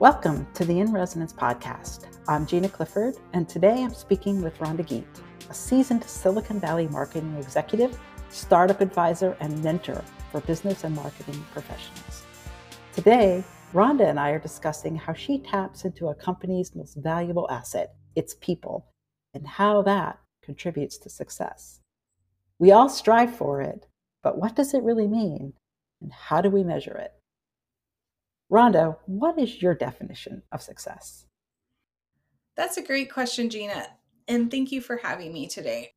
Welcome to the In Resonance podcast. I'm Gina Clifford, and today I'm speaking with Rhonda Giedt, a seasoned Silicon Valley marketing executive, startup advisor, and mentor for business and marketing professionals. Today, Rhonda and I are discussing how she taps into a company's most valuable asset, its people, and how that contributes to success. We all strive for it, but what does it really mean? And how do we measure it? Rhonda, what is your definition of success? That's a great question, Gina. And thank you for having me today.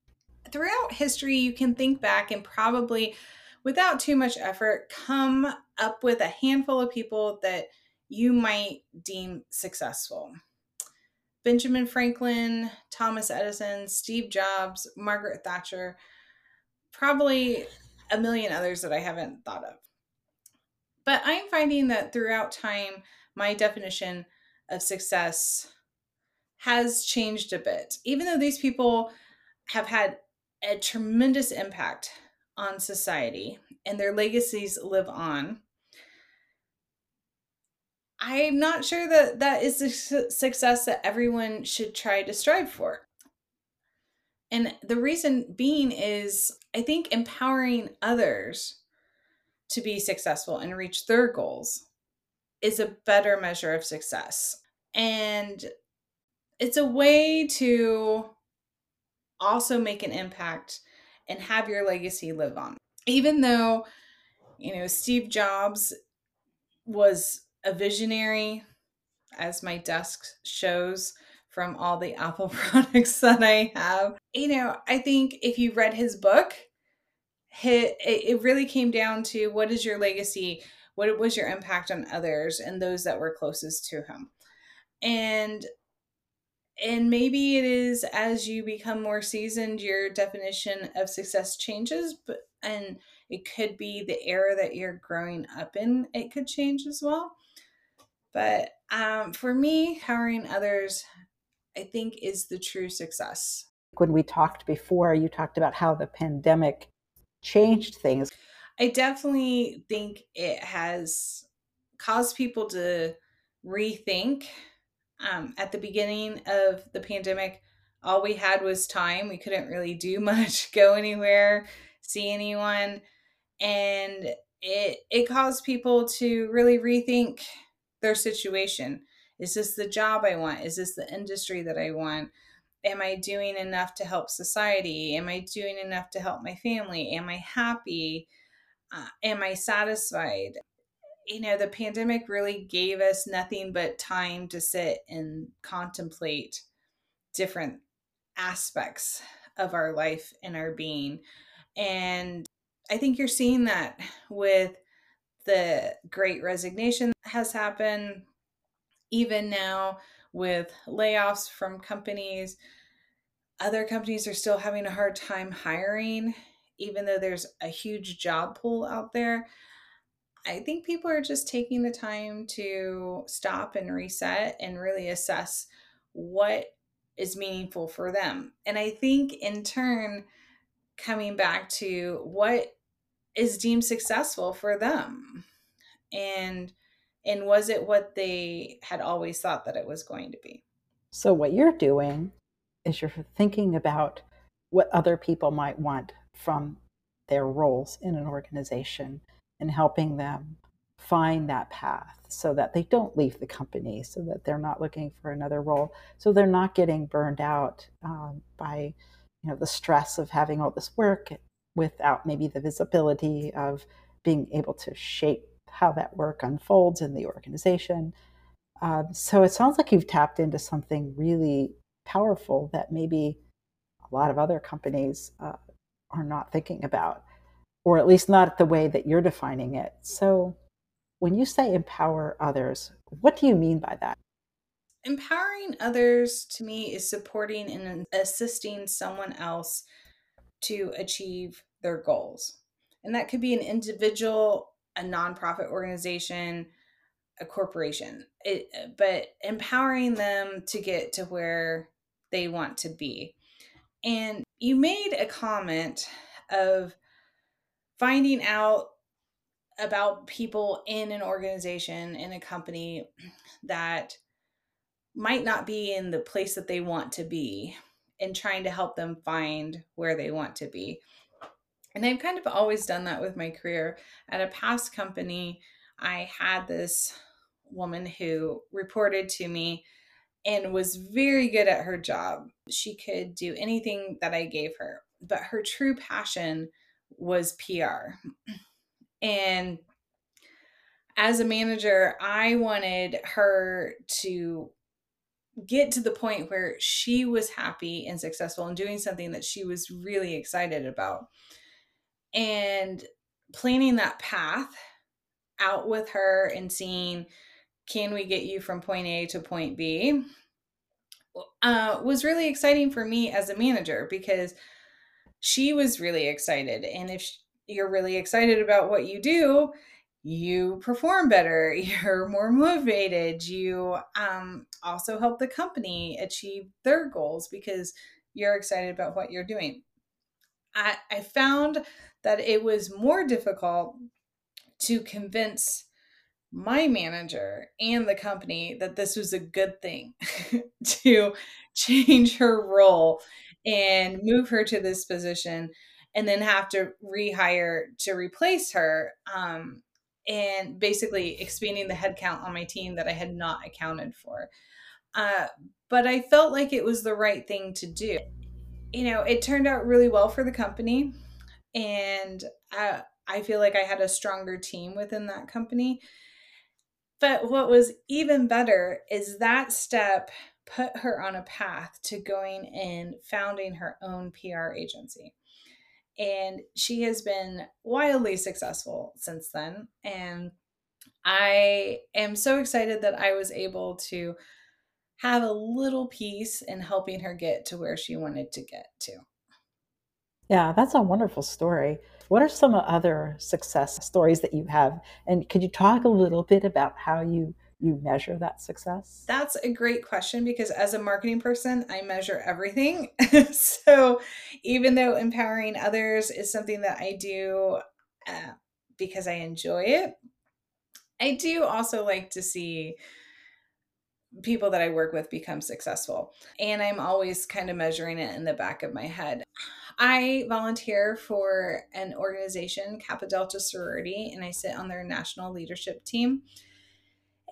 Throughout history, you can think back and probably, without too much effort, come up with a handful of people that you might deem successful. Benjamin Franklin, Thomas Edison, Steve Jobs, Margaret Thatcher, probably a million others that I haven't thought of. But I'm finding that throughout time, my definition of success has changed a bit. Even though these people have had a tremendous impact on society and their legacies live on, I'm not sure that that is the success that everyone should try to strive for. And the reason being is I think empowering others to be successful and reach their goals is a better measure of success. And it's a way to also make an impact and have your legacy live on. Even though, you know, Steve Jobs was a visionary, as my desk shows from all the Apple products that I have. You know, I think if you read his book, hit it really came down to what is your legacy? What was your impact on others and those that were closest to him? And and maybe it is as you become more seasoned your definition of success changes but and it could be the era that you're growing up in it could change as well. But um, for me empowering others i think is the true success. When we talked before you talked about how the pandemic changed things? I definitely think it has caused people to rethink. Um, at the beginning of the pandemic, all we had was time. We couldn't really do much, go anywhere, see anyone, and it it caused people to really rethink their situation. Is this the job I want? Is this the industry that I want? Am I doing enough to help society? Am I doing enough to help my family? Am I happy? Uh, am I satisfied? You know, the pandemic really gave us nothing but time to sit and contemplate different aspects of our life and our being. And I think you're seeing that with the great resignation that has happened, even now with layoffs from companies. Other companies are still having a hard time hiring, even though there's a huge job pool out there. I think people are just taking the time to stop and reset and really assess what is meaningful for them. And I think in turn, coming back to what is deemed successful for them. And and was it what they had always thought that it was going to be? So what you're doing is you're thinking about what other people might want from their roles in an organization and helping them find that path so that they don't leave the company so that they're not looking for another role so they're not getting burned out um, by you know the stress of having all this work without maybe the visibility of being able to shape how that work unfolds in the organization. Um, so it sounds like you've tapped into something really powerful that maybe a lot of other companies uh, are not thinking about, or at least not the way that you're defining it. So when you say empower others, what do you mean by that? Empowering others to me is supporting and assisting someone else to achieve their goals. And that could be an individual a nonprofit organization, a corporation. It, but empowering them to get to where they want to be. And you made a comment of finding out about people in an organization, in a company that might not be in the place that they want to be and trying to help them find where they want to be. And I've kind of always done that with my career. At a past company, I had this woman who reported to me and was very good at her job. She could do anything that I gave her, but her true passion was PR. And as a manager, I wanted her to get to the point where she was happy and successful and doing something that she was really excited about. And planning that path out with her and seeing can we get you from point A to point B uh, was really exciting for me as a manager because she was really excited. And if you're really excited about what you do, you perform better, you're more motivated, you um, also help the company achieve their goals because you're excited about what you're doing. I, I found that it was more difficult to convince my manager and the company that this was a good thing to change her role and move her to this position and then have to rehire to replace her um, and basically expanding the headcount on my team that I had not accounted for. Uh, but I felt like it was the right thing to do. You know, it turned out really well for the company, and uh, I feel like I had a stronger team within that company. But what was even better is that step put her on a path to going and founding her own PR agency and she has been wildly successful since then and i am so excited that i was able to have a little piece in helping her get to where she wanted to get to yeah that's a wonderful story what are some other success stories that you have and could you talk a little bit about how you you measure that success? That's a great question because as a marketing person, I measure everything. so even though empowering others is something that I do uh, because I enjoy it, I do also like to see people that I work with become successful. And I'm always kind of measuring it in the back of my head. I volunteer for an organization, Kappa Delta Sorority, and I sit on their national leadership team.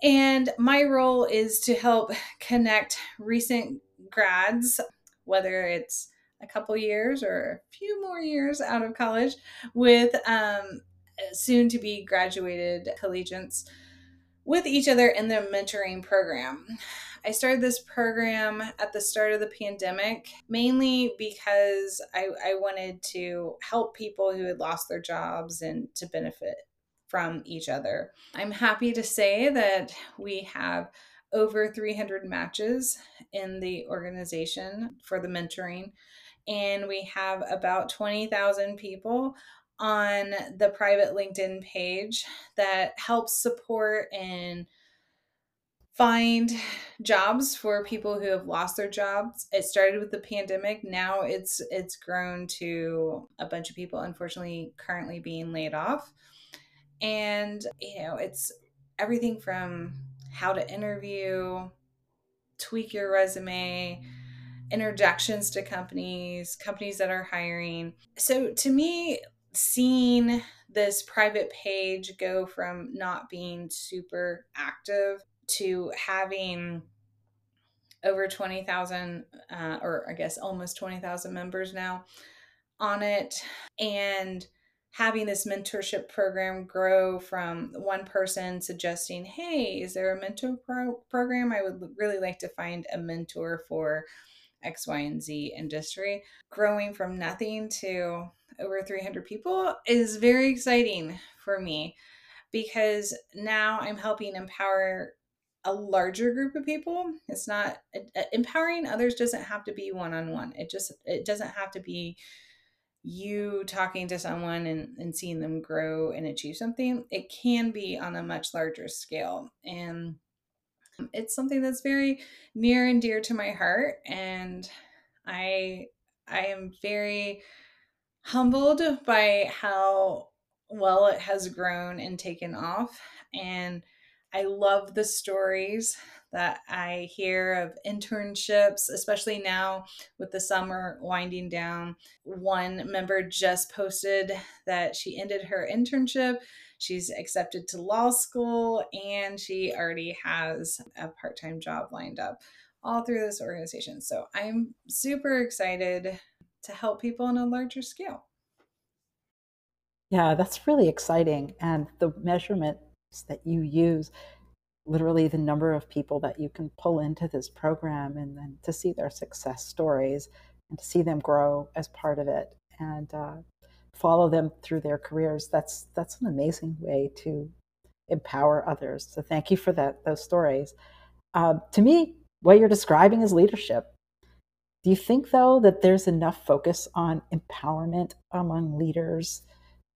And my role is to help connect recent grads, whether it's a couple years or a few more years out of college, with um, soon to be graduated collegians with each other in the mentoring program. I started this program at the start of the pandemic mainly because I, I wanted to help people who had lost their jobs and to benefit from each other. I'm happy to say that we have over 300 matches in the organization for the mentoring, and we have about 20,000 people on the private LinkedIn page that helps support and find jobs for people who have lost their jobs. It started with the pandemic. Now it's it's grown to a bunch of people unfortunately currently being laid off. And, you know, it's everything from how to interview, tweak your resume, introductions to companies, companies that are hiring. So to me, seeing this private page go from not being super active to having over 20,000, uh, or I guess almost 20,000 members now on it, and having this mentorship program grow from one person suggesting, Hey, is there a mentor pro- program? I would really like to find a mentor for X, Y, and Z industry. Growing from nothing to over 300 people is very exciting for me because now I'm helping empower a larger group of people. It's not empowering others doesn't have to be one on one. It just it doesn't have to be you talking to someone and, and seeing them grow and achieve something, it can be on a much larger scale. And it's something that's very near and dear to my heart. And I I am very humbled by how well it has grown and taken off. And I love the stories that I hear of internships, especially now with the summer winding down. One member just posted that she ended her internship. She's accepted to law school and she already has a part time job lined up all through this organization. So I'm super excited to help people on a larger scale. Yeah, that's really exciting. And the measurements that you use, literally the number of people that you can pull into this program and then to see their success stories and to see them grow as part of it and uh, follow them through their careers, that's that's an amazing way to empower others. So thank you for that those stories. Uh, to me, what you're describing is leadership. Do you think, though, that there's enough focus on empowerment among leaders?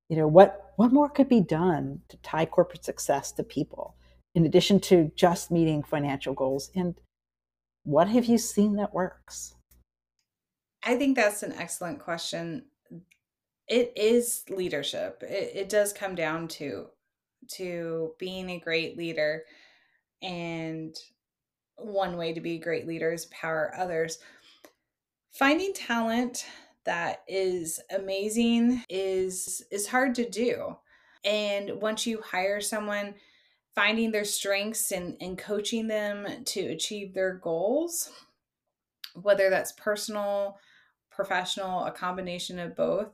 You know, what, what more could be done to tie corporate success to people, in addition to just meeting financial goals? And what have you seen that works? I think that's an excellent question. It is leadership. It, it does come down to to being a great leader and one way to be a great leader is power others. Finding talent that is amazing is is hard to do. And once you hire someone, finding their strengths and, and coaching them to achieve their goals, whether that's personal, professional, a combination of both,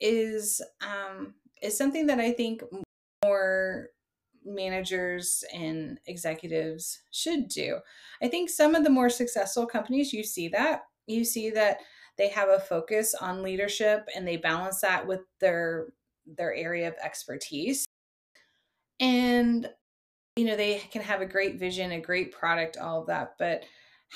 is um, is something that I think more managers and executives should do. I think some of the more successful companies, you see that. You see that they have a focus on leadership and they balance that with their their area of expertise. And you know, they can have a great vision, a great product, all of that, but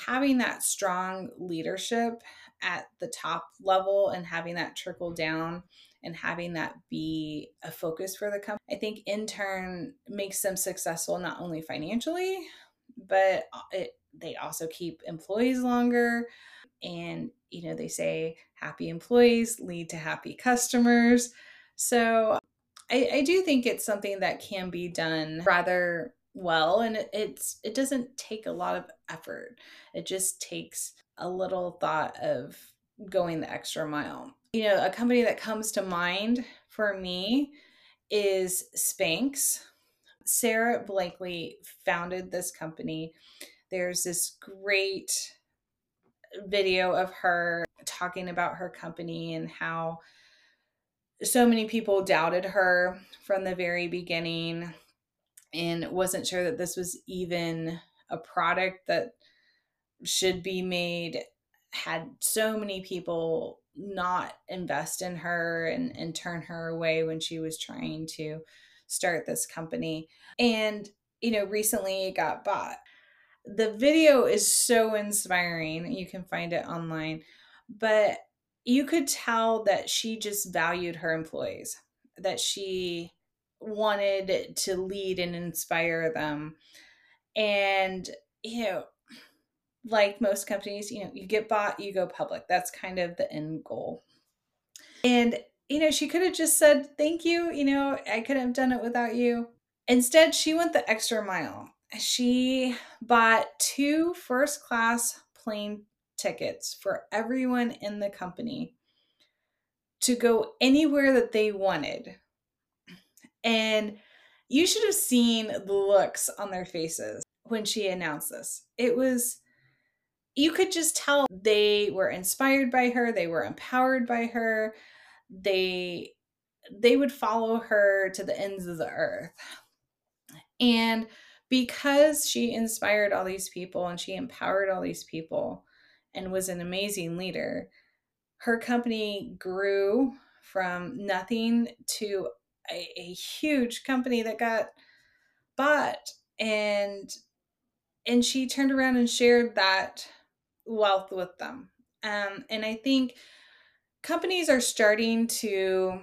having that strong leadership at the top level and having that trickle down and having that be a focus for the company, I think in turn makes them successful not only financially, but uh, it, they also keep employees longer. And, you know, they say happy employees lead to happy customers. So I, I do think it's something that can be done rather well and it, it's it doesn't take a lot of effort it just takes a little thought of going the extra mile you know, a company that comes to mind for me is Spanx. sara Blakely founded this company. There's this great video of her talking about her company and how so many people doubted her from the very beginning and wasn't sure that this was even a product that should be made had so many people not invest in her and, and turn her away when she was trying to start this company. And, you know, recently it got bought. The video is so inspiring. You can find it online. But you could tell that she just valued her employees, that she wanted to lead and inspire them. And, you know, like most companies, you know, you get bought, you go public. That's kind of the end goal. And, you know, she could have just said, thank you. You know, I couldn't have done it without you. Instead, she went the extra mile. She bought two first class plane tickets for everyone in the company to go anywhere that they wanted. And you should have seen the looks on their faces when she announced this. It was you could just tell they were inspired by her, they were empowered by her. They they would follow her to the ends of the earth. And because she inspired all these people and she empowered all these people and was an amazing leader, her company grew from nothing to a, a huge company that got bought and and she turned around and shared that wealth with them. Um, and I think companies are starting to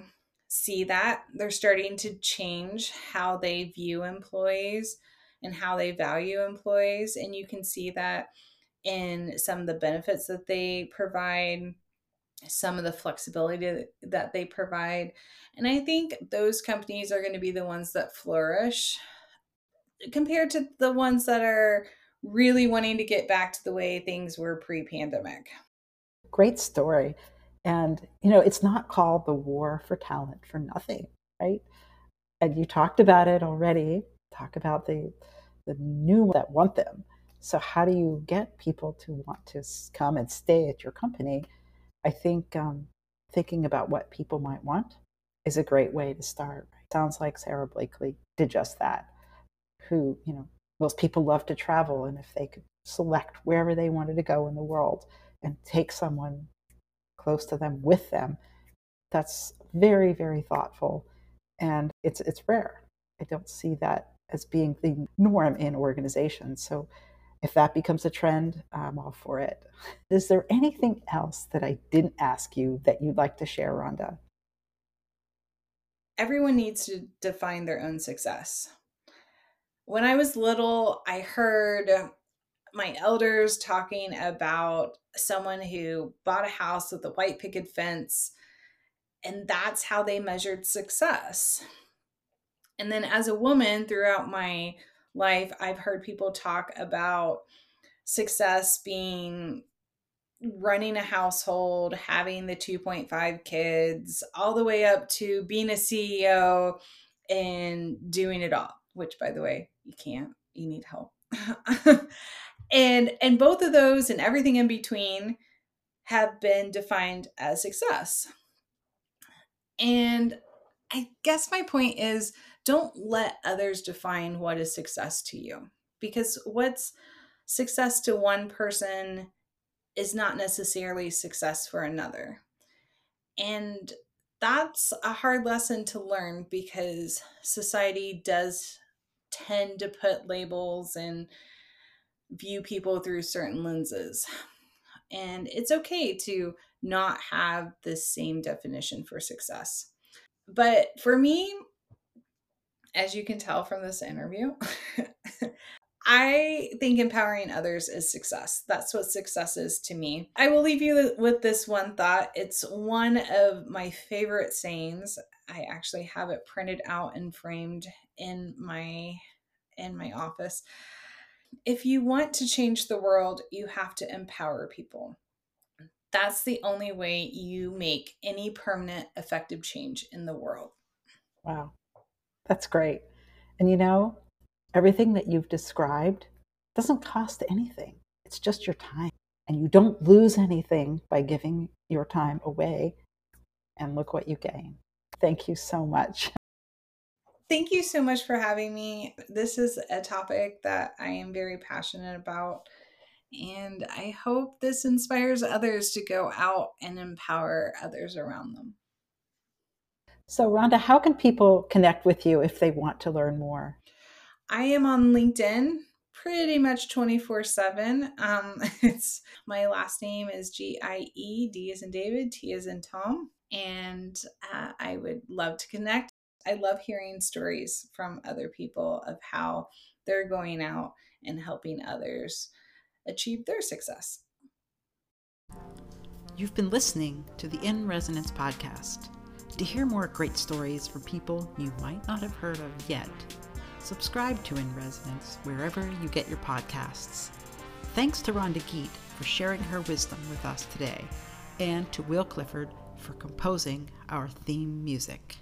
see that. They're starting to change how they view employees and how they value employees. And you can see that in some of the benefits that they provide. some of the flexibility that they provide. And I think those companies are going to be the ones that flourish compared to the ones that are really wanting to get back to the way things were pre pandemic. Great story. And, you know, it's not called the war for talent for nothing, right? And you talked about it already. Talk about the the new that want them. So how do you get people to want to come and stay at your company? I think um, thinking about what people might want is a great way to start. Sounds like Sara Blakely did just that. Who, you know, most people love to travel, and if they could select wherever they wanted to go in the world and take someone close to them with them, that's very, very thoughtful, and it's it's rare. I don't see that as being the norm in organizations. So if that becomes a trend, I'm all for it. Is there anything else that I didn't ask you that you'd like to share, Rhonda? Everyone needs to define their own success. When I was little, I heard my elders talking about someone who bought a house with a white picket fence, and that's how they measured success. And then as a woman throughout my life, I've heard people talk about success being running a household, having the 2.5 kids, all the way up to being a CEO and doing it all, which by the way, you can't. You need help. and and both of those and everything in between have been defined as success. And I guess my point is don't let others define what is success to you because what's success to one person is not necessarily success for another. And that's a hard lesson to learn because society does tend to put labels and view people through certain lenses. And it's okay to not have the same definition for success. But for me, as you can tell from this interview, I think empowering others is success. That's what success is to me. I will leave you with this one thought. It's one of my favorite sayings. I actually have it printed out and framed in my in my office. If you want to change the world, you have to empower people. That's the only way you make any permanent effective change in the world. Wow. That's great. And you know, everything that you've described doesn't cost anything, it's just your time. And you don't lose anything by giving your time away. And look what you gain. Thank you so much. Thank you so much for having me. This is a topic that I am very passionate about. And I hope this inspires others to go out and empower others around them. So, Rhonda, how can people connect with you if they want to learn more? I am on LinkedIn pretty much 24 7. Um, it's my last name is G I E, D is in David, T is in Tom. And uh, I would love to connect. I love hearing stories from other people of how they're going out and helping others achieve their success. You've been listening to the In Resonance podcast. To hear more great stories from people you might not have heard of yet, subscribe to In Resonance wherever you get your podcasts. Thanks to Rhonda Giedt for sharing her wisdom with us today, and to Will Clifford for composing our theme music.